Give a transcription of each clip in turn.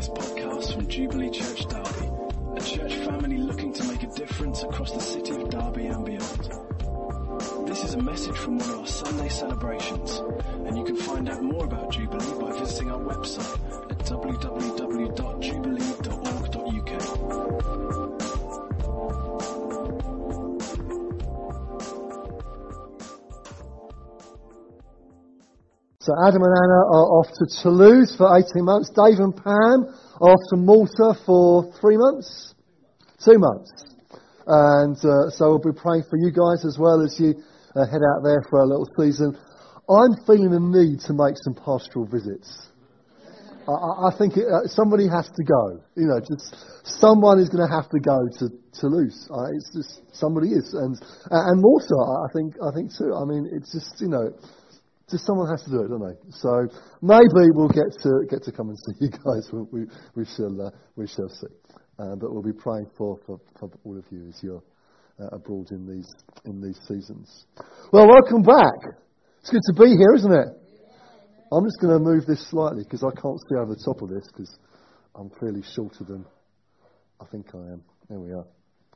this podcast from Jubilee Church Derby, a church family looking to make a difference across the city of Derby and beyond. This is a message from one of our Sunday celebrations, and you can find out more about Jubilee by visiting our website at www.jubilee.org.uk. So Adam and Anna are off to Toulouse for 18 months. Dave and Pam are off to Malta for three months? Two months. And uh, so we'll be praying for you guys as well as you uh, head out there for a little season. I'm feeling the need to make some pastoral visits. I, I think it, uh, somebody has to go. You know, just someone is going to have to go to Toulouse. Uh, it's just somebody is, and and Malta. I think I think too. I mean, it's just you know, just someone has to do it, don't they? So maybe we'll get to get to come and see you guys. We we, shall uh, we shall see. Uh, but we'll be praying for, for, for all of you as you're uh, abroad in these in these seasons. Well, welcome back. It's good to be here, isn't it? I'm just going to move this slightly because I can't see over the top of this because I'm clearly shorter than I think I am. There we are.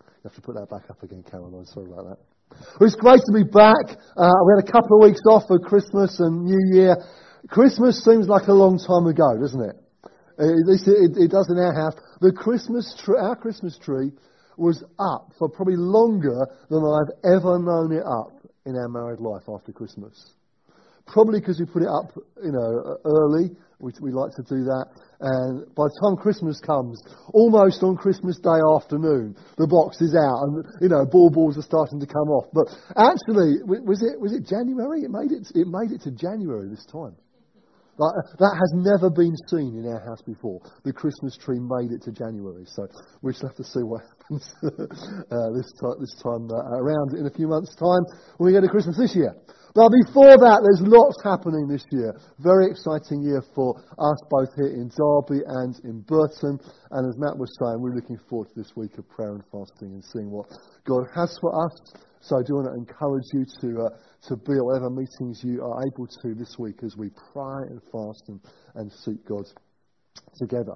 You have to put that back up again, Caroline. Sorry about that. Well, it's great to be back. Uh, we had a couple of weeks off for Christmas and New Year. Christmas seems like a long time ago, doesn't it? At least it, it does in our house. The Christmas tree, our Christmas tree was up for probably longer than I've ever known it up in our married life after Christmas. Probably because we put it up, you know, early. We, we like to do that. And by the time Christmas comes, almost on Christmas Day afternoon, the box is out and, you know, ball balls are starting to come off. But actually, was it, was it January? It made it, it made it to January this time. Like, that has never been seen in our house before. The Christmas tree made it to January, so we shall have to see what happens uh, this, time, this time uh, around in a few months' time when we go to Christmas this year. But before that, there's lots happening this year. Very exciting year for us both here in Derby and in Burton. And as Matt was saying, we're looking forward to this week of prayer and fasting and seeing what God has for us. So I do want to encourage you to, uh, to be at whatever meetings you are able to this week as we pray and fast and, and seek God together.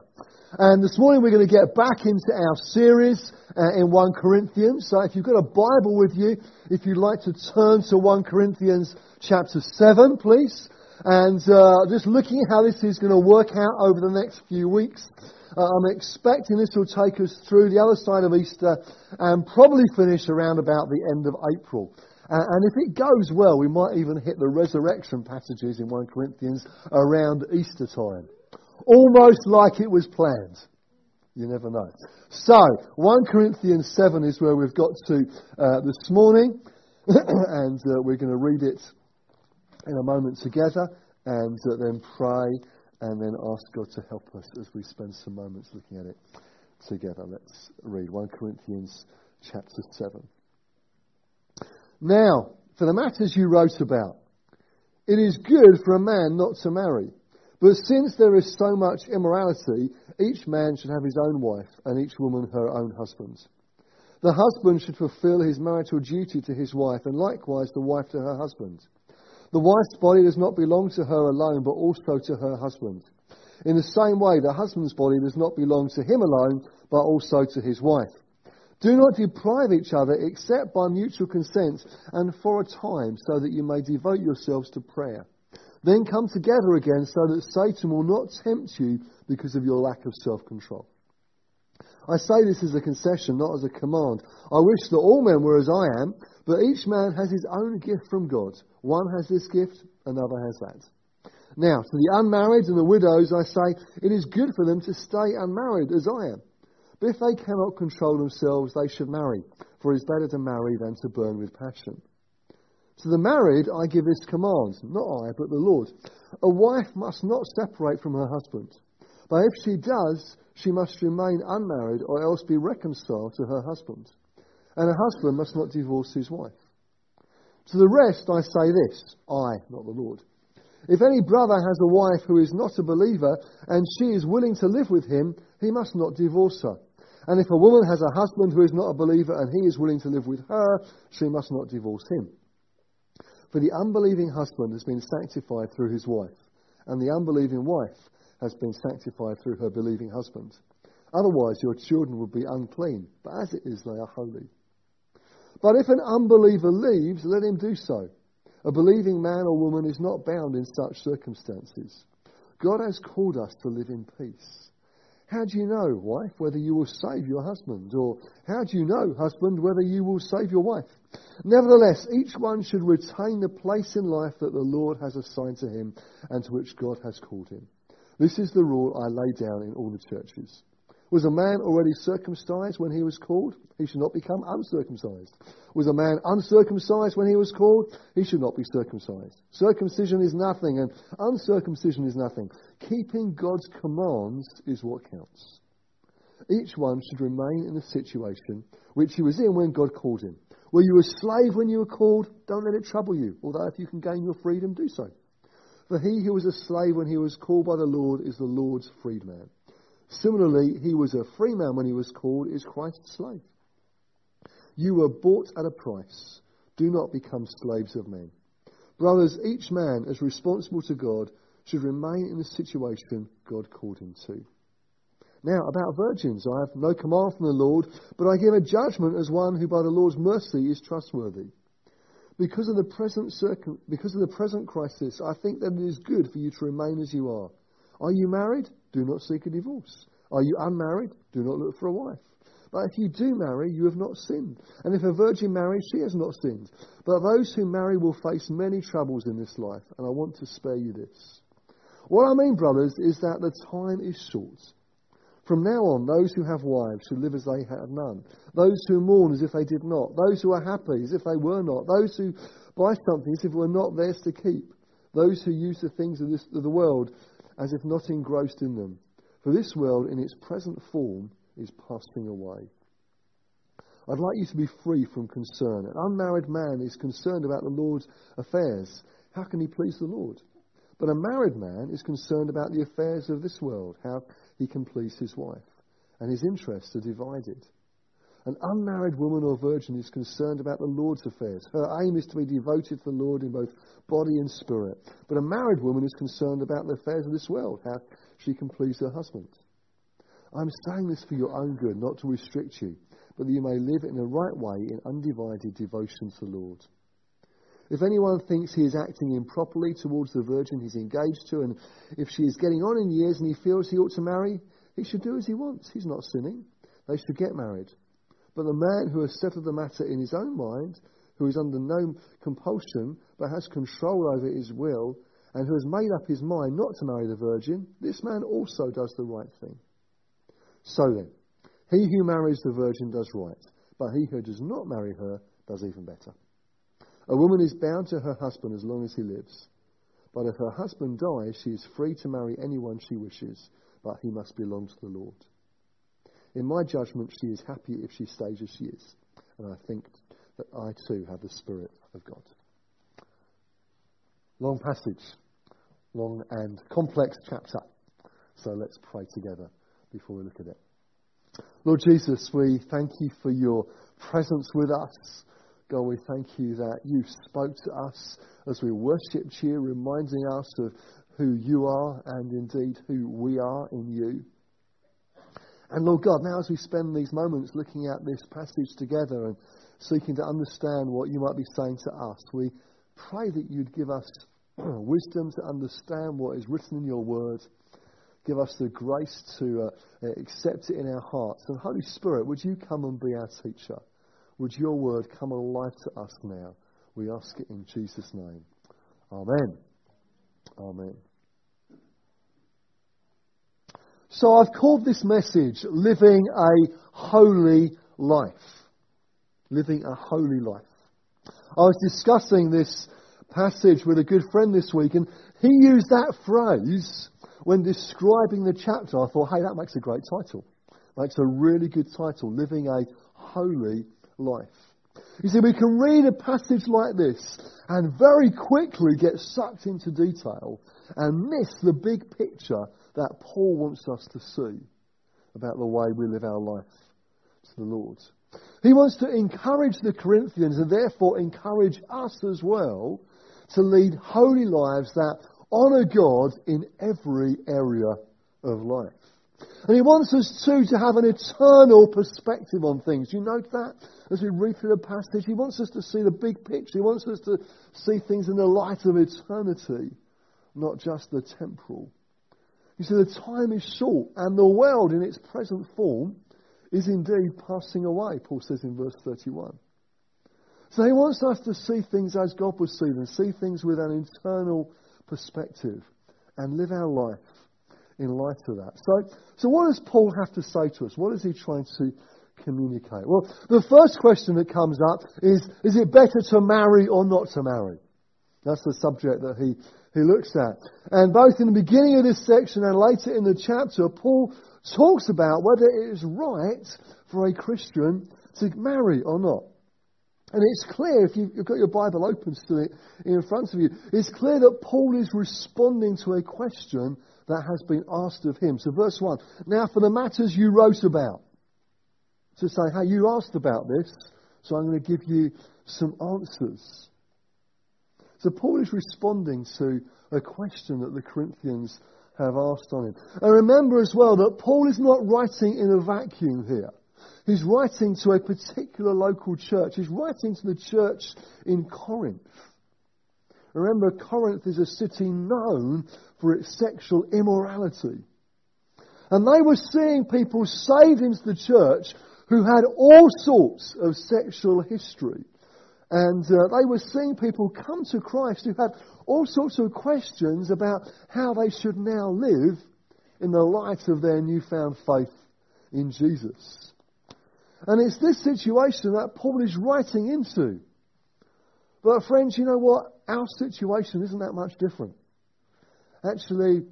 And this morning we're going to get back into our series uh, in 1 Corinthians. So if you've got a Bible with you, if you'd like to turn to 1 Corinthians chapter 7, please. And uh, just looking at how this is going to work out over the next few weeks. Uh, I'm expecting this will take us through the other side of Easter and probably finish around about the end of April. Uh, and if it goes well, we might even hit the resurrection passages in 1 Corinthians around Easter time almost like it was planned. You never know. So, 1 Corinthians 7 is where we've got to uh, this morning, and uh, we're going to read it in a moment together, and uh, then pray, and then ask God to help us as we spend some moments looking at it together. Let's read 1 Corinthians chapter 7. Now, for the matters you wrote about, it is good for a man not to marry but since there is so much immorality, each man should have his own wife, and each woman her own husband. The husband should fulfill his marital duty to his wife, and likewise the wife to her husband. The wife's body does not belong to her alone, but also to her husband. In the same way, the husband's body does not belong to him alone, but also to his wife. Do not deprive each other except by mutual consent and for a time, so that you may devote yourselves to prayer. Then come together again so that Satan will not tempt you because of your lack of self control. I say this as a concession, not as a command. I wish that all men were as I am, but each man has his own gift from God. One has this gift, another has that. Now, to the unmarried and the widows, I say, it is good for them to stay unmarried as I am. But if they cannot control themselves, they should marry, for it is better to marry than to burn with passion. To the married I give this command, not I, but the Lord. A wife must not separate from her husband. But if she does, she must remain unmarried or else be reconciled to her husband. And a husband must not divorce his wife. To the rest I say this, I, not the Lord. If any brother has a wife who is not a believer and she is willing to live with him, he must not divorce her. And if a woman has a husband who is not a believer and he is willing to live with her, she must not divorce him. For the unbelieving husband has been sanctified through his wife, and the unbelieving wife has been sanctified through her believing husband. Otherwise, your children would be unclean, but as it is, they are holy. But if an unbeliever leaves, let him do so. A believing man or woman is not bound in such circumstances. God has called us to live in peace. How do you know, wife, whether you will save your husband? Or how do you know, husband, whether you will save your wife? Nevertheless, each one should retain the place in life that the Lord has assigned to him and to which God has called him. This is the rule I lay down in all the churches. Was a man already circumcised when he was called? He should not become uncircumcised. Was a man uncircumcised when he was called? He should not be circumcised. Circumcision is nothing and uncircumcision is nothing. Keeping God's commands is what counts. Each one should remain in the situation which he was in when God called him. Were you a slave when you were called? Don't let it trouble you, although if you can gain your freedom, do so. For he who was a slave when he was called by the Lord is the Lord's freedman. Similarly, he was a free man when he was called, is Christ's slave. You were bought at a price. Do not become slaves of men. Brothers, each man, as responsible to God, should remain in the situation God called him to. Now, about virgins, I have no command from the Lord, but I give a judgment as one who by the Lord's mercy is trustworthy. Because of the present circum- because of the present crisis, I think that it is good for you to remain as you are. Are you married? Do not seek a divorce. Are you unmarried? Do not look for a wife. But if you do marry, you have not sinned. And if a virgin marries, she has not sinned. But those who marry will face many troubles in this life, and I want to spare you this. What I mean, brothers, is that the time is short. From now on, those who have wives should live as they have none. Those who mourn as if they did not. Those who are happy as if they were not. Those who buy something as if it were not theirs to keep. Those who use the things of, this, of the world as if not engrossed in them. For this world, in its present form, is passing away. I'd like you to be free from concern. An unmarried man is concerned about the Lord's affairs. How can he please the Lord? But a married man is concerned about the affairs of this world, how he can please his wife. And his interests are divided. An unmarried woman or virgin is concerned about the Lord's affairs. Her aim is to be devoted to the Lord in both body and spirit. But a married woman is concerned about the affairs of this world, how she can please her husband. I'm saying this for your own good, not to restrict you, but that you may live in the right way in undivided devotion to the Lord. If anyone thinks he is acting improperly towards the virgin he's engaged to, and if she is getting on in years and he feels he ought to marry, he should do as he wants. He's not sinning. They should get married. But the man who has settled the matter in his own mind, who is under no compulsion, but has control over his will, and who has made up his mind not to marry the virgin, this man also does the right thing. So then, he who marries the virgin does right, but he who does not marry her does even better. A woman is bound to her husband as long as he lives. But if her husband dies, she is free to marry anyone she wishes, but he must belong to the Lord. In my judgment, she is happy if she stays as she is. And I think that I too have the Spirit of God. Long passage, long and complex chapter. So let's pray together before we look at it. Lord Jesus, we thank you for your presence with us. God, we thank you that you spoke to us as we worshipped you, reminding us of who you are and indeed who we are in you. And Lord God, now as we spend these moments looking at this passage together and seeking to understand what you might be saying to us, we pray that you'd give us wisdom to understand what is written in your word. Give us the grace to uh, accept it in our hearts. And Holy Spirit, would you come and be our teacher? Would your word come alive to us now? We ask it in Jesus' name. Amen. Amen. So I've called this message Living a Holy Life. Living a Holy Life. I was discussing this passage with a good friend this week and he used that phrase when describing the chapter. I thought, hey, that makes a great title. Makes a really good title. Living a Holy life. You see, we can read a passage like this and very quickly get sucked into detail and miss the big picture that Paul wants us to see about the way we live our life to the Lord. He wants to encourage the Corinthians and therefore encourage us as well to lead holy lives that honour God in every area of life. And he wants us too to have an eternal perspective on things. You note that as we read through the passage? He wants us to see the big picture. He wants us to see things in the light of eternity, not just the temporal. You see, the time is short, and the world in its present form is indeed passing away, Paul says in verse 31. So he wants us to see things as God would see them, see things with an internal perspective, and live our life in light of that. So, so what does Paul have to say to us? What is he trying to communicate? Well, the first question that comes up is, is it better to marry or not to marry? That's the subject that he, he looks at. And both in the beginning of this section and later in the chapter, Paul talks about whether it is right for a Christian to marry or not. And it's clear, if you've got your Bible open to it in front of you, it's clear that Paul is responding to a question that has been asked of him. So verse 1, now for the matters you wrote about. To say, hey, you asked about this, so I'm going to give you some answers. So Paul is responding to a question that the Corinthians have asked on him. And remember as well that Paul is not writing in a vacuum here. He's writing to a particular local church. He's writing to the church in Corinth. Remember, Corinth is a city known for its sexual immorality. And they were seeing people saved into the church who had all sorts of sexual history. And uh, they were seeing people come to Christ who had all sorts of questions about how they should now live in the light of their newfound faith in Jesus. And it's this situation that Paul is writing into. But friends, you know what? Our situation isn't that much different. Actually,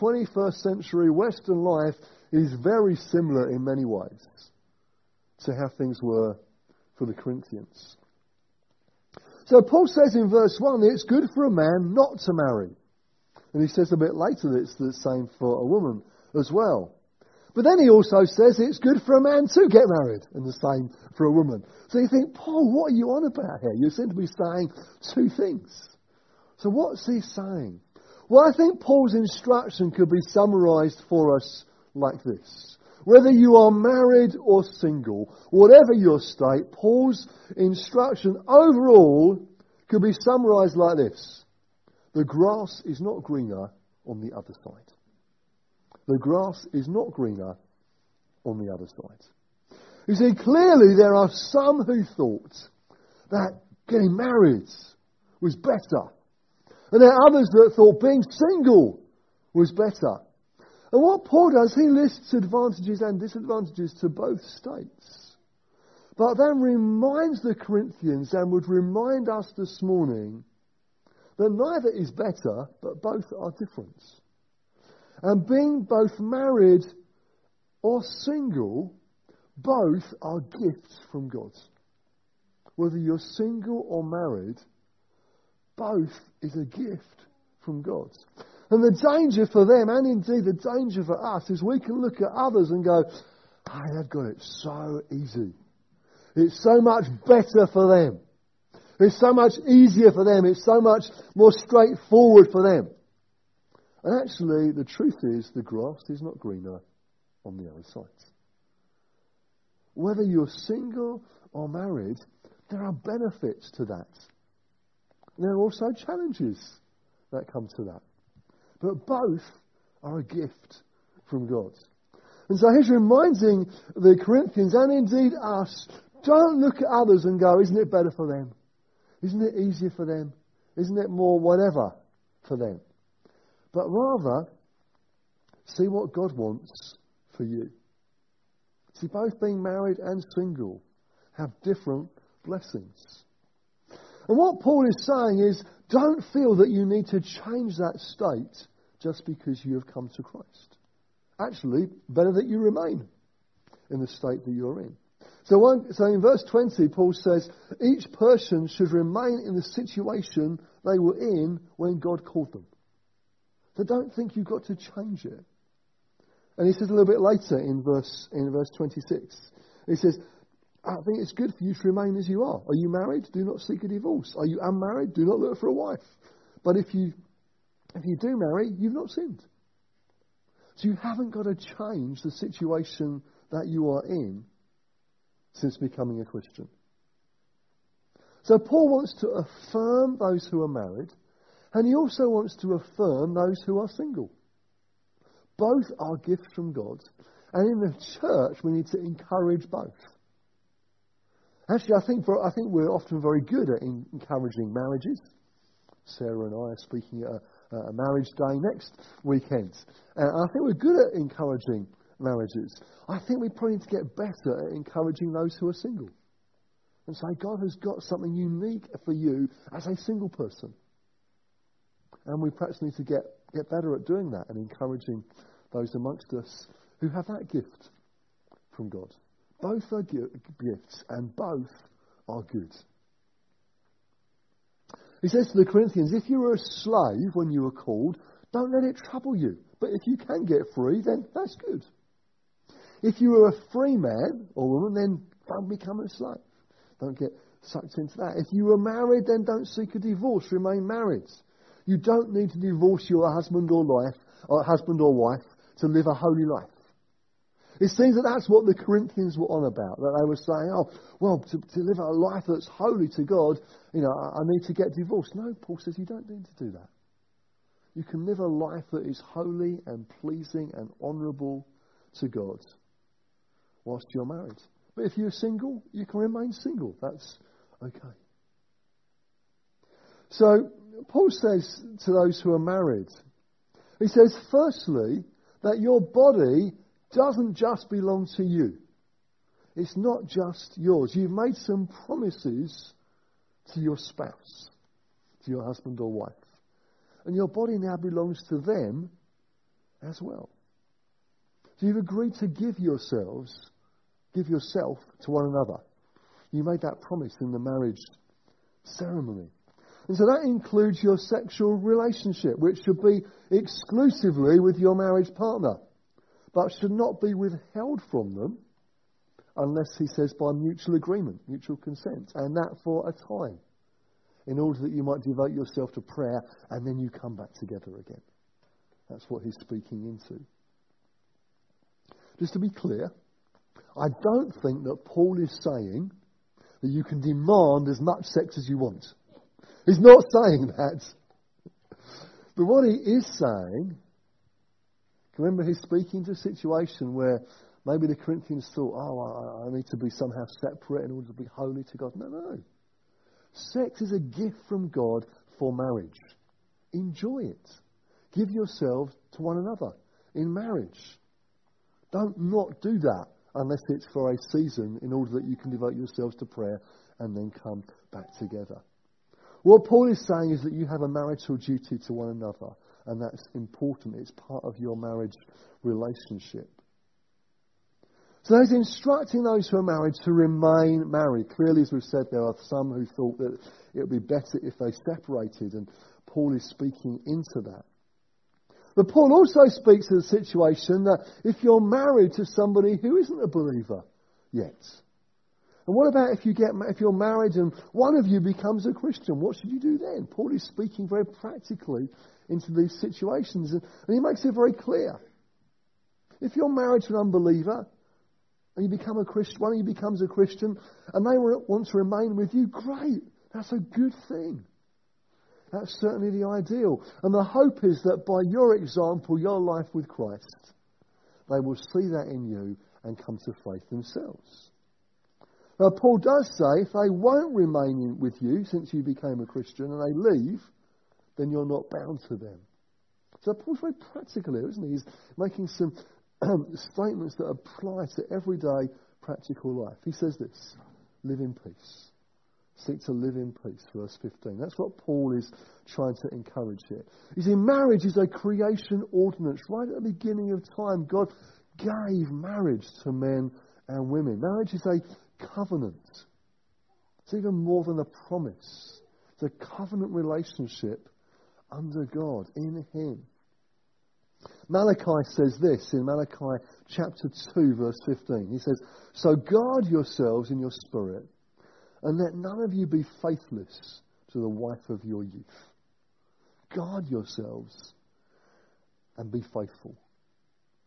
21st century Western life is very similar in many ways to how things were for the Corinthians. So Paul says in verse 1 that it's good for a man not to marry. And he says a bit later that it's the same for a woman as well. But then he also says it's good for a man to get married, and the same for a woman. So you think, Paul, what are you on about here? You seem to be saying two things. So what's he saying? Well, I think Paul's instruction could be summarized for us like this. Whether you are married or single, whatever your state, Paul's instruction overall could be summarized like this. The grass is not greener on the other side. The grass is not greener on the other side. You see, clearly there are some who thought that getting married was better. And there are others that thought being single was better. And what Paul does, he lists advantages and disadvantages to both states. But then reminds the Corinthians and would remind us this morning that neither is better, but both are different. And being both married or single, both are gifts from God. Whether you're single or married, both is a gift from God. And the danger for them, and indeed the danger for us, is we can look at others and go, oh, they've got it so easy. It's so much better for them. It's so much easier for them. It's so much more straightforward for them. And actually, the truth is, the grass is not greener on the other side. Whether you're single or married, there are benefits to that. There are also challenges that come to that. But both are a gift from God. And so he's reminding the Corinthians and indeed us, don't look at others and go, isn't it better for them? Isn't it easier for them? Isn't it more whatever for them? but rather see what God wants for you. See, both being married and single have different blessings. And what Paul is saying is don't feel that you need to change that state just because you have come to Christ. Actually, better that you remain in the state that you're in. So, one, so in verse 20, Paul says, each person should remain in the situation they were in when God called them. So don't think you've got to change it. And he says a little bit later in verse, in verse 26, he says, I think it's good for you to remain as you are. Are you married? Do not seek a divorce. Are you unmarried? Do not look for a wife. But if you, if you do marry, you've not sinned. So you haven't got to change the situation that you are in since becoming a Christian. So Paul wants to affirm those who are married, and he also wants to affirm those who are single. Both are gifts from God, and in the church we need to encourage both. Actually, I think, I think we're often very good at encouraging marriages. Sarah and I are speaking at a, a marriage day next weekend. And I think we're good at encouraging marriages. I think we probably need to get better at encouraging those who are single. And say, God has got something unique for you as a single person. And we perhaps need to get, get better at doing that and encouraging those amongst us who have that gift from God. Both are gifts and both are good. He says to the Corinthians, if you were a slave when you were called, don't let it trouble you. But if you can get free, then that's good. If you are a free man or woman, then don't become a slave. Don't get sucked into that. If you are married, then don't seek a divorce. Remain married. You don't need to divorce your husband or life, or husband or wife to live a holy life. It seems that that's what the Corinthians were on about. That they were saying, oh, well, to, to live a life that's holy to God, you know, I, I need to get divorced. No, Paul says you don't need to do that. You can live a life that is holy and pleasing and honourable to God whilst you're married. But if you're single, you can remain single. That's okay. So, Paul says to those who are married, he says, firstly, that your body doesn't just belong to you. It's not just yours. You've made some promises to your spouse, to your husband or wife. And your body now belongs to them as well. So you've agreed to give yourselves, give yourself to one another. You made that promise in the marriage ceremony. And so that includes your sexual relationship, which should be exclusively with your marriage partner but should not be withheld from them unless he says by mutual agreement, mutual consent, and that for a time, in order that you might devote yourself to prayer and then you come back together again. That's what he's speaking into. Just to be clear, I don't think that Paul is saying that you can demand as much sex as you want. He's not saying that. But what he is saying Remember, he's speaking to a situation where maybe the Corinthians thought, oh, I, I need to be somehow separate in order to be holy to God. No, no. Sex is a gift from God for marriage. Enjoy it. Give yourselves to one another in marriage. Don't not do that unless it's for a season in order that you can devote yourselves to prayer and then come back together. What Paul is saying is that you have a marital duty to one another and that's important. It's part of your marriage relationship. So he's instructing those who are married to remain married. Clearly, as we've said, there are some who thought that it would be better if they separated, and Paul is speaking into that. But Paul also speaks to the situation that if you're married to somebody who isn't a believer yet, and what about if you get if you're married and one of you becomes a Christian? What should you do then? Paul is speaking very practically into these situations. And, he makes it very clear. If you're married to an unbeliever and you become a Christian, one of you becomes a Christian and they want to remain with you, great. That's a good thing. That's certainly the ideal. And the hope is that by your example, your life with Christ, they will see that in you and come to faith themselves. Now, Paul does say if they won't remain with you since you became a Christian and they leave, then you're not bound to them. So Paul's very practical here, isn't he? He's making some um, statements that apply to everyday practical life. He says this live in peace. Seek to live in peace, verse 15. That's what Paul is trying to encourage here. You see, marriage is a creation ordinance. Right at the beginning of time, God gave marriage to men and women. Marriage is a covenant. It's even more than a promise. It's a covenant relationship under God, in Him. Malachi says this in Malachi chapter 2, verse 15. He says, So guard yourselves in your spirit, and let none of you be faithless to the wife of your youth. Guard yourselves and be faithful.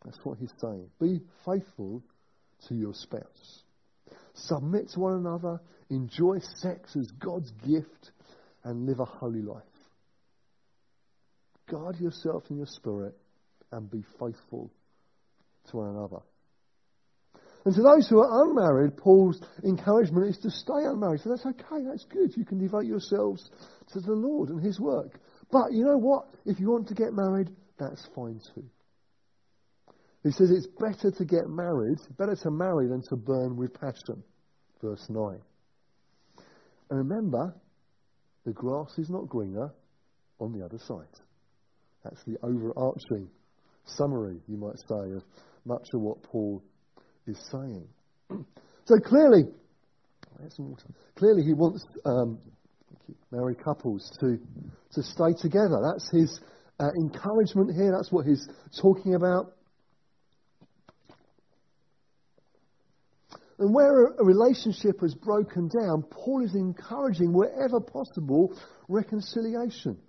That's what he's saying. Be faithful to your spouse. Submit to one another, enjoy sex as God's gift, and live a holy life. Guard yourself in your spirit and be faithful to one another. And to those who are unmarried, Paul's encouragement is to stay unmarried. So that's okay, that's good. You can devote yourselves to the Lord and His work. But you know what? If you want to get married, that's fine too. He says it's better to get married, better to marry than to burn with passion. Verse 9. And remember, the grass is not greener on the other side. That's the overarching summary, you might say, of much of what Paul is saying. so clearly, clearly he wants um, married couples to, to stay together. That's his uh, encouragement here. That's what he's talking about. And where a relationship has broken down, Paul is encouraging, wherever possible, reconciliation.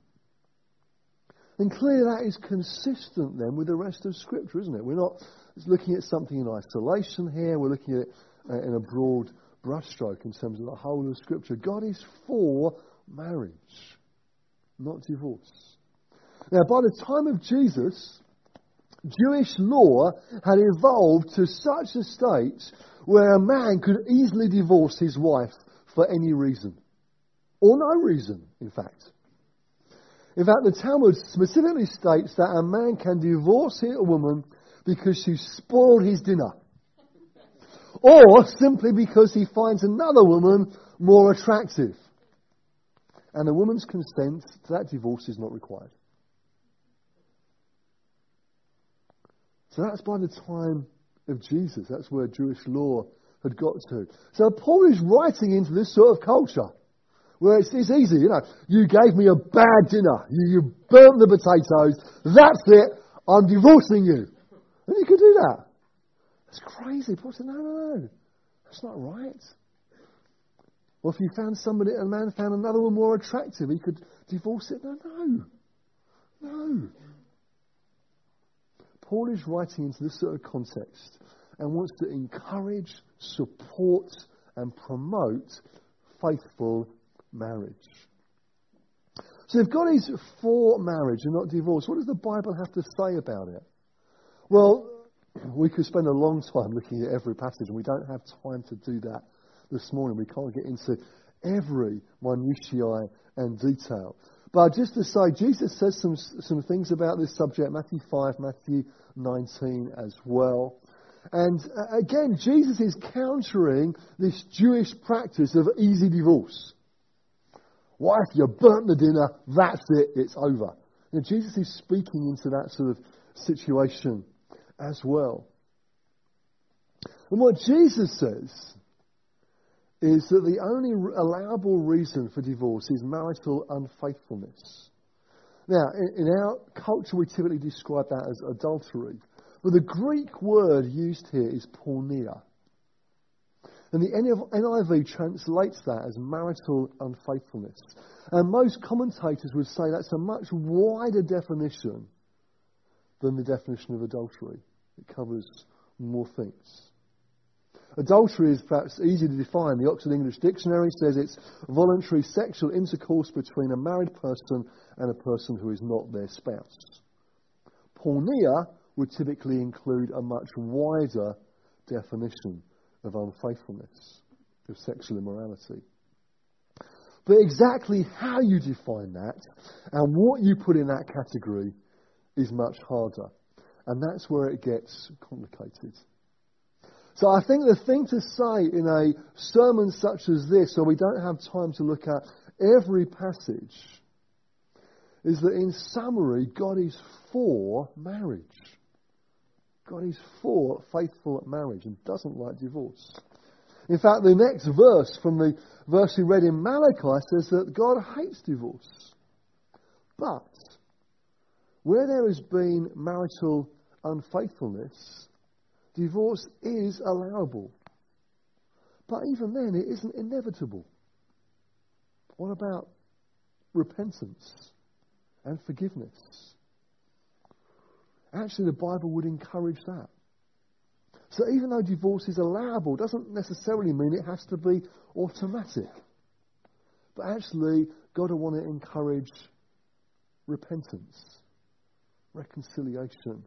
And clearly that is consistent then with the rest of Scripture, isn't it? We're not looking at something in isolation here, we're looking at it uh, in a broad brushstroke in terms of the whole of Scripture. God is for marriage, not divorce. Now, by the time of Jesus, Jewish law had evolved to such a state where a man could easily divorce his wife for any reason. Or no reason, in fact. In fact, the Talmud specifically states that a man can divorce a woman because she spoiled his dinner. Or simply because he finds another woman more attractive. And a woman's consent to that divorce is not required. So that's by the time of Jesus. That's where Jewish law had got to. So Paul is writing into this sort of culture where it's, it's easy, you know. You gave me a bad dinner. You, you burnt the potatoes. That's it. I'm divorcing you. And you could do that. That's crazy. Paul said, no, no, no. That's not right. Well, if you found somebody, a man found another one more attractive, he could divorce it. No, no. No. Paul is writing into this sort of context and wants to encourage, support, and promote faithful marriage. So if God is for marriage and not divorce, what does the Bible have to say about it? Well, we could spend a long time looking at every passage, and we don't have time to do that this morning. We can't get into every minutiae and detail. But just to say, Jesus says some, some things about this subject, Matthew 5, Matthew 19 as well. And uh, again, Jesus is countering this Jewish practice of easy divorce. Wife, you burnt the dinner, that's it, it's over. No, Jesus is speaking into that sort of situation as well. And what Jesus says is that the only allowable reason for divorce is marital unfaithfulness. Now, in, in our culture, we typically describe that as adultery. But the Greek word used here is porneia. And the NIV translates that as marital unfaithfulness. And most commentators would say that's a much wider definition than the definition of adultery. It covers more things. Adultery is perhaps easy to define. The Oxford English Dictionary says it's voluntary sexual intercourse between a married person and a person who is not their spouse. Porneia would typically include a much wider definition of unfaithfulness, of sexual immorality. But exactly how you define that and what you put in that category is much harder. And that's where it gets complicated. So I think the thing to say in a sermon such as this, where we don't have time to look at every passage, is that in summary, God is for marriage. God is for faithful marriage and doesn't like divorce. In fact, the next verse from the verse we read in Malachi says that God hates divorce. But where there has been marital unfaithfulness, divorce is allowable. But even then, it isn't inevitable. What about repentance and forgiveness? Actually, the Bible would encourage that. So even though divorce is allowable, doesn't necessarily mean it has to be automatic. But actually, God will want to encourage repentance, reconciliation,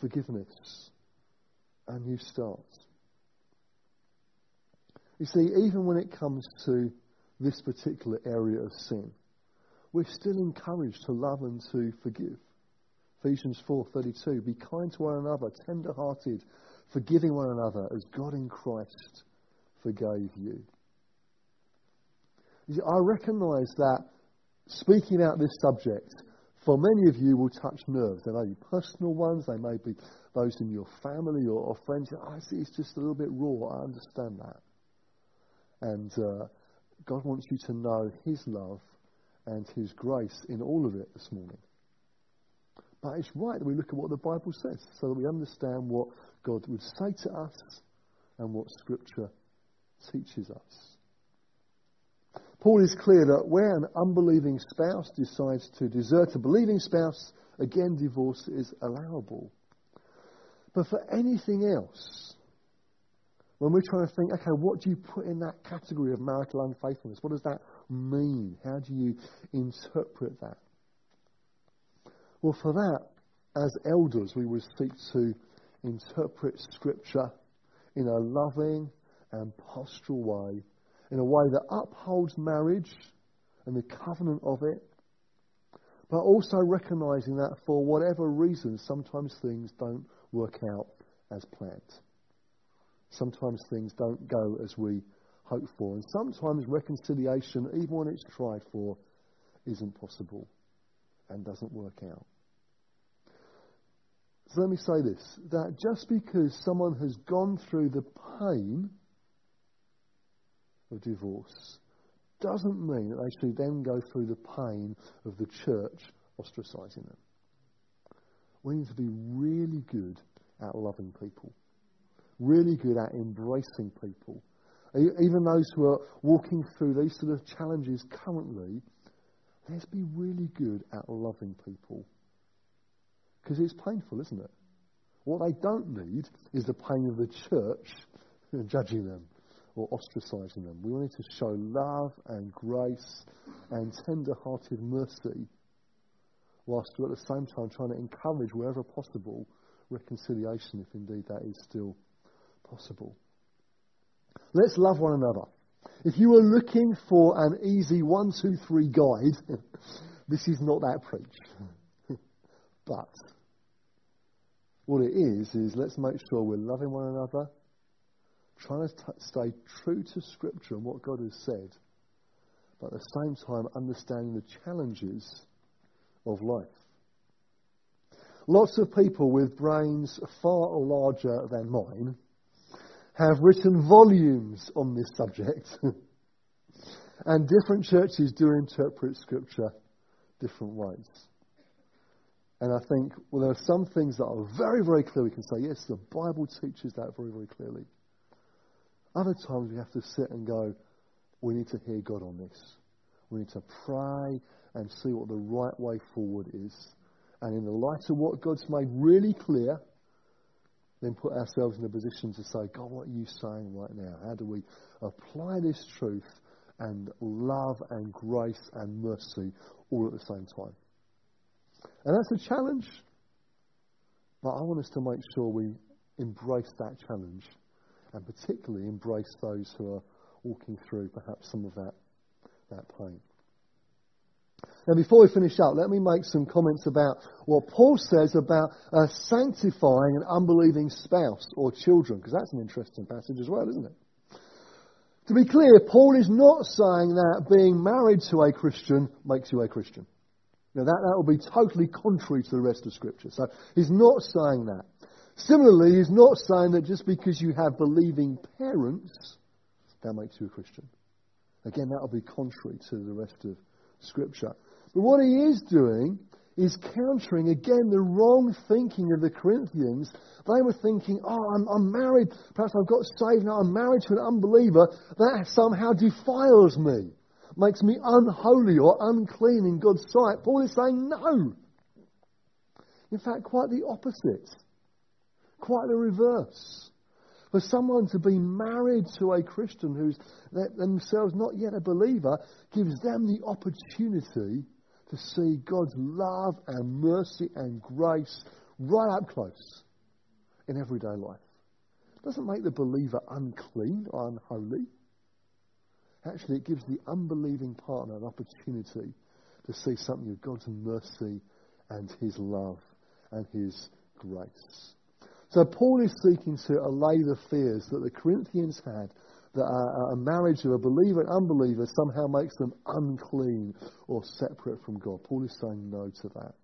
forgiveness, and new starts. You see, even when it comes to this particular area of sin, we're still encouraged to love and to forgive. Ephesians 4:32 Be kind to one another, tender-hearted, forgiving one another as God in Christ forgave you. you see, I recognize that speaking about this subject for many of you will touch nerves. They may be personal ones, they may be those in your family or, or friends. I see it's just a little bit raw. I understand that. And uh, God wants you to know His love and His grace in all of it this morning. But it's right that we look at what the Bible says so that we understand what God would say to us and what Scripture teaches us. Paul is clear that where an unbelieving spouse decides to desert a believing spouse, again, divorce is allowable. But for anything else, when we're trying to think, okay, what do you put in that category of marital unfaithfulness? What does that mean? How do you interpret that? Well, for that, as elders, we would seek to interpret Scripture in a loving and pastoral way, in a way that upholds marriage and the covenant of it, but also recognizing that for whatever reason, sometimes things don't work out as planned. Sometimes things don't go as we hope for, and sometimes reconciliation, even when it's tried for, isn't possible and doesn't work out. So let me say this that just because someone has gone through the pain of divorce doesn't mean that they should then go through the pain of the church ostracizing them. We need to be really good at loving people, really good at embracing people. Even those who are walking through these sort of challenges currently, let's be really good at loving people. Because it's painful, isn't it? What they don't need is the pain of the church judging them or ostracizing them. We need to show love and grace and tender hearted mercy, whilst we're at the same time trying to encourage, wherever possible, reconciliation, if indeed that is still possible. Let's love one another. If you are looking for an easy one, two, three guide, this is not that preach. but what it is, is let's make sure we're loving one another, trying to t- stay true to Scripture and what God has said, but at the same time understanding the challenges of life. Lots of people with brains far larger than mine have written volumes on this subject. and different churches do interpret Scripture different ways. And I think, well, there are some things that are very, very clear. We can say, yes, the Bible teaches that very, very clearly. Other times we have to sit and go, we need to hear God on this. We need to pray and see what the right way forward is. And in the light of what God's made really clear, then put ourselves in a position to say, God, what are you saying right now? How do we apply this truth and love and grace and mercy all at the same time? And that's a challenge. But I want us to make sure we embrace that challenge and particularly embrace those who are walking through perhaps some of that, that pain. Now, before we finish up, let me make some comments about what Paul says about uh, sanctifying an unbelieving spouse or children, because that's an interesting passage as well, isn't it? To be clear, Paul is not saying that being married to a Christian makes you a Christian. Now that, that will be totally contrary to the rest of Scripture. So he's not saying that. Similarly, he's not saying that just because you have believing parents, that makes you a Christian. Again, that will be contrary to the rest of Scripture. But what he is doing is countering again the wrong thinking of the Corinthians. They were thinking, oh, I'm, I'm, married, perhaps I've got saved now, I'm married to an unbeliever, that somehow defiles me makes me unholy or unclean in God's sight. Paul is saying no. In fact, quite the opposite. Quite the reverse. For someone to be married to a Christian who's themselves not yet a believer gives them the opportunity to see God's love and mercy and grace right up close in everyday life. It doesn't make the believer unclean or unholy. Actually, it gives the unbelieving partner an opportunity to see something of God's mercy and His love and His grace. So Paul is seeking to allay the fears that the Corinthians had that a, marriage of a believer and unbeliever somehow makes them unclean or separate from God. Paul is saying no to that.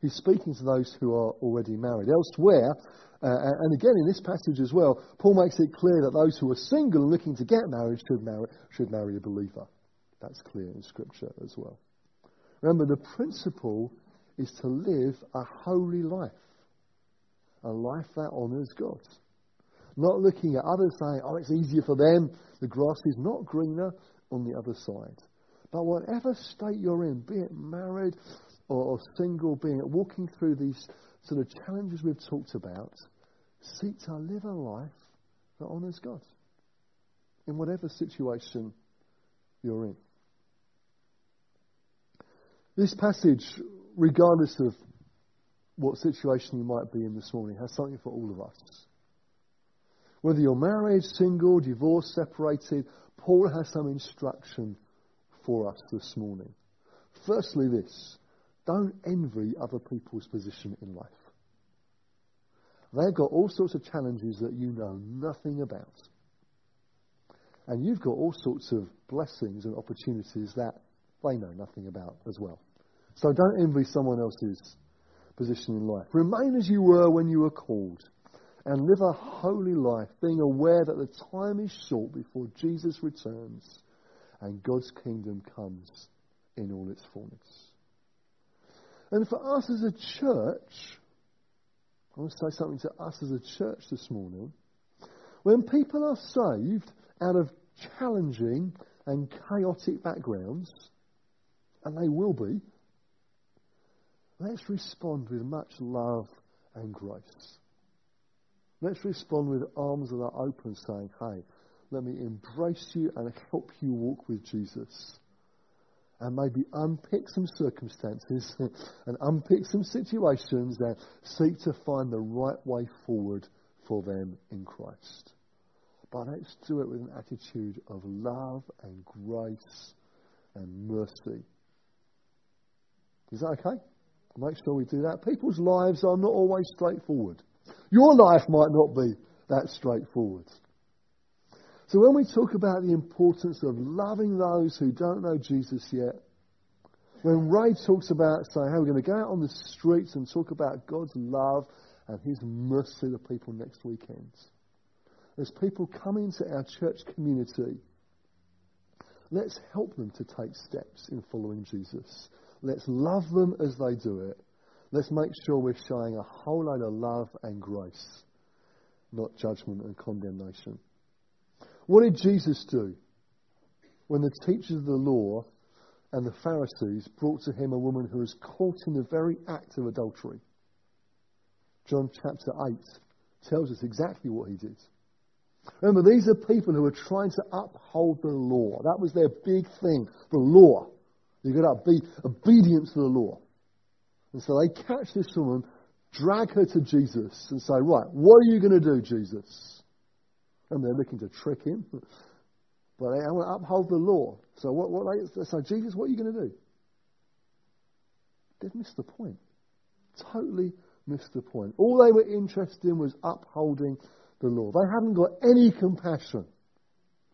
He's speaking to those who are already married. Elsewhere, uh, and again in this passage as well, Paul makes it clear that those who are single and looking to get married should marry, should marry a believer. That's clear in Scripture as well. Remember, the principle is to live a holy life, a life that honours God. Not looking at others saying, oh, it's easier for them. The grass is not greener on the other side. But whatever state you're in, be it married or, or single, being walking through these sort of challenges we've talked about, seek to live a life that honours God in whatever situation you're in. This passage, regardless of what situation you might be in this morning, has something for all of us. Whether you're married, single, divorced, separated, Paul has some instruction for us this morning. Firstly, this don't envy other people's position in life. They've got all sorts of challenges that you know nothing about. And you've got all sorts of blessings and opportunities that they know nothing about as well. So don't envy someone else's position in life. Remain as you were when you were called and live a holy life, being aware that the time is short before Jesus returns and God's kingdom comes in all its fullness. And for us as a church, I want to say something to us as a church this morning. When people are saved out of challenging and chaotic backgrounds, and they will be, let's respond with much love and grace. Let's respond with arms that are open, saying, Hey, let me embrace you and help you walk with Jesus. And maybe unpick some circumstances and unpick some situations and seek to find the right way forward for them in Christ. But let's do it with an attitude of love and grace and mercy. Is that okay? Make sure we do that. People's lives are not always straightforward. Your life might not be that straightforward. So when we talk about the importance of loving those who don't know Jesus yet, when Ray talks about saying, hey, we're going to go out on the streets and talk about God's love and His mercy to people next weekend, as people come into our church community, let's help them to take steps in following Jesus. Let's love them as they do it. Let's make sure we're showing a whole load of love and grace, not judgment and condemnation. What did Jesus do when the teachers of the law and the Pharisees brought to him a woman who was caught in the very act of adultery? John chapter 8 tells us exactly what he did. Remember, these are people who are trying to uphold the law. That was their big thing, the law. You've got to be obedient to the law. And so they catch this woman, drag her to Jesus, and say, Right, what are you going to do, Jesus? And they're looking to trick him. But they want to uphold the law. So what, what they, say, Jesus, what are you going to do? They've missed the point. Totally missed the point. All they were interested in was upholding the law. They haven't got any compassion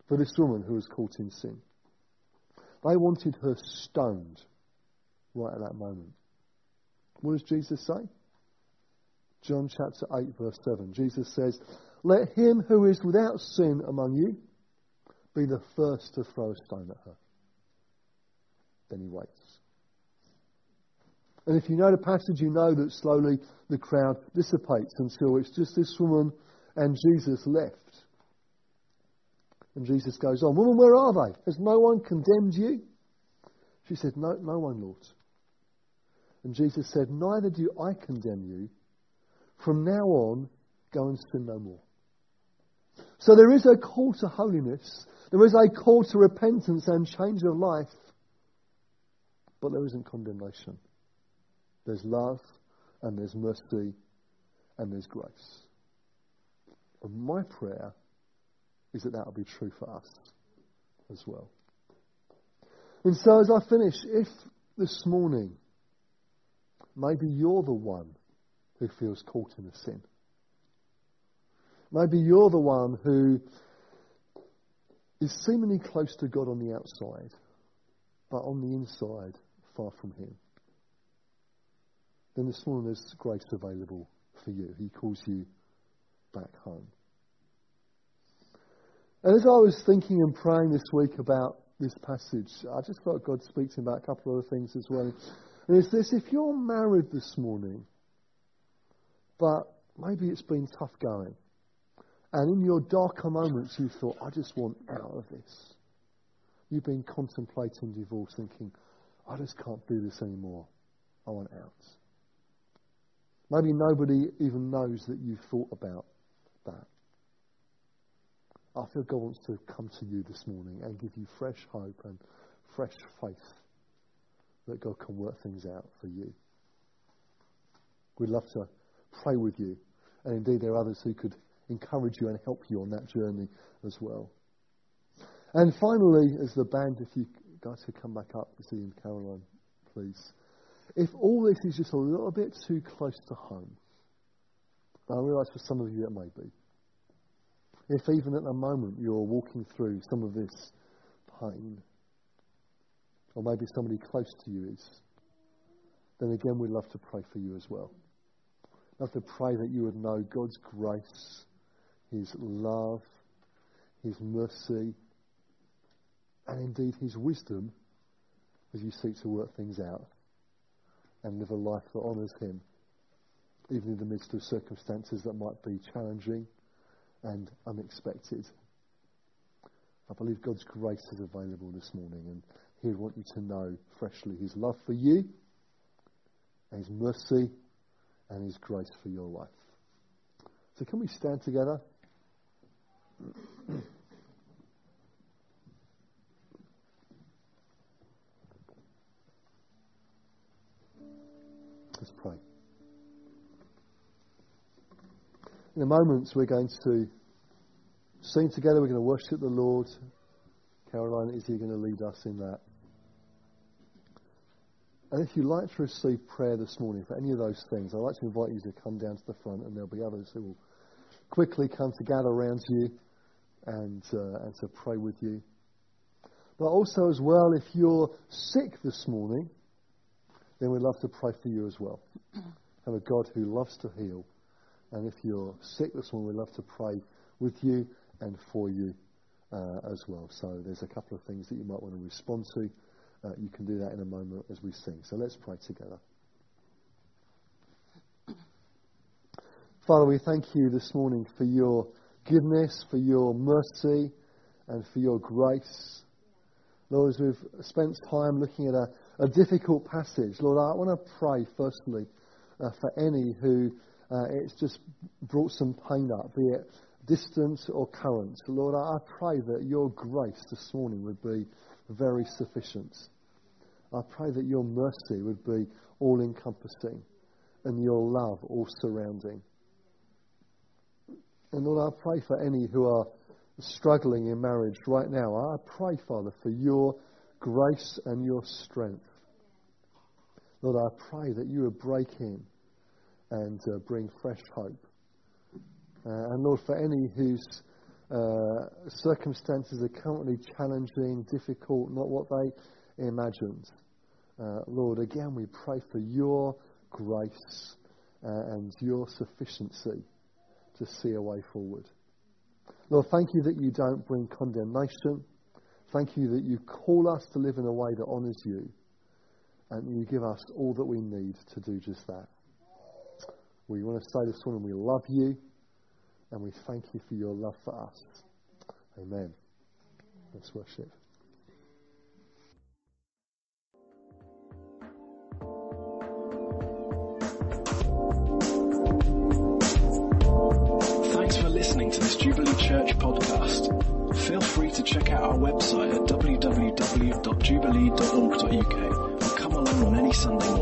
for this woman who was caught in sin. They wanted her stoned right at that moment. What does Jesus say? John chapter 8, verse 7. Jesus says, Let him who is without sin among you be the first to throw a stone at her. Then he waits. And if you know the passage, you know that slowly the crowd dissipates until it's just this woman and Jesus left. And Jesus goes on, Woman, where are they? Has no one condemned you? She said, No, no one, Lord. And Jesus said, Neither do I condemn you. From now on, go and sin no more. So there is a call to holiness. There is a call to repentance and change of life. But there isn't condemnation. There's love and there's mercy and there's grace. And my prayer is that that will be true for us as well. And so as I finish, if this morning maybe you're the one who feels caught in a sin, maybe you're the one who is seemingly close to God on the outside, but on the inside, far from Him, then this morning there's grace available for you. He calls you back home. And as I was thinking and praying this week about this passage, I just felt God speak to me about a couple of other things as well. And it's this if you're married this morning, but maybe it's been tough going, and in your darker moments you thought, I just want out of this. You've been contemplating divorce, thinking, I just can't do this anymore. I want out. Maybe nobody even knows that you've thought about that. I feel God wants to come to you this morning and give you fresh hope and fresh faith that God can work things out for you. We'd love to pray with you. And indeed, there are others who could encourage you and help you on that journey as well. And finally, as the band, if you guys could come back up, see Caroline, please. If all this is just a little bit too close to home, I realise for some of you it may be. If even at the moment you're walking through some of this pain, or maybe somebody close to you is, then again we'd love to pray for you as well. Love to pray that you would know God's grace, His love, His mercy, and indeed His wisdom as you seek to work things out and live a life that honours Him, even in the midst of circumstances that might be challenging and unexpected. I believe God's grace is available this morning, and He would want you to know freshly His love for you, His mercy, and His grace for your life. So, can we stand together? Let's pray. In a moment, we're going to sing together. We're going to worship the Lord. Caroline, is he going to lead us in that? And if you'd like to receive prayer this morning for any of those things, I'd like to invite you to come down to the front, and there'll be others who will quickly come to gather around you and, uh, and to pray with you. But also, as well, if you're sick this morning, then we'd love to pray for you as well. Have a God who loves to heal. And if you're sick this morning, we'd love to pray with you and for you uh, as well. So there's a couple of things that you might want to respond to. Uh, you can do that in a moment as we sing. So let's pray together. Father, we thank you this morning for your goodness, for your mercy, and for your grace. Lord, as we've spent time looking at a, a difficult passage, Lord, I want to pray firstly uh, for any who uh, it's just brought some pain up, be it distance or current. Lord, I pray that your grace this morning would be very sufficient. I pray that your mercy would be all encompassing and your love all surrounding. And Lord, I pray for any who are struggling in marriage right now. I pray, Father, for your grace and your strength. Lord, I pray that you would break in and uh, bring fresh hope. Uh, and Lord, for any whose uh, circumstances are currently challenging, difficult, not what they imagined, uh, Lord, again we pray for your grace uh, and your sufficiency to see a way forward. Lord, thank you that you don't bring condemnation. Thank you that you call us to live in a way that honours you. And you give us all that we need to do just that. We want to say this morning, we love you and we thank you for your love for us. Amen. Let's worship. Thanks for listening to this Jubilee Church podcast. Feel free to check out our website at www.jubilee.org.uk and come along on any Sunday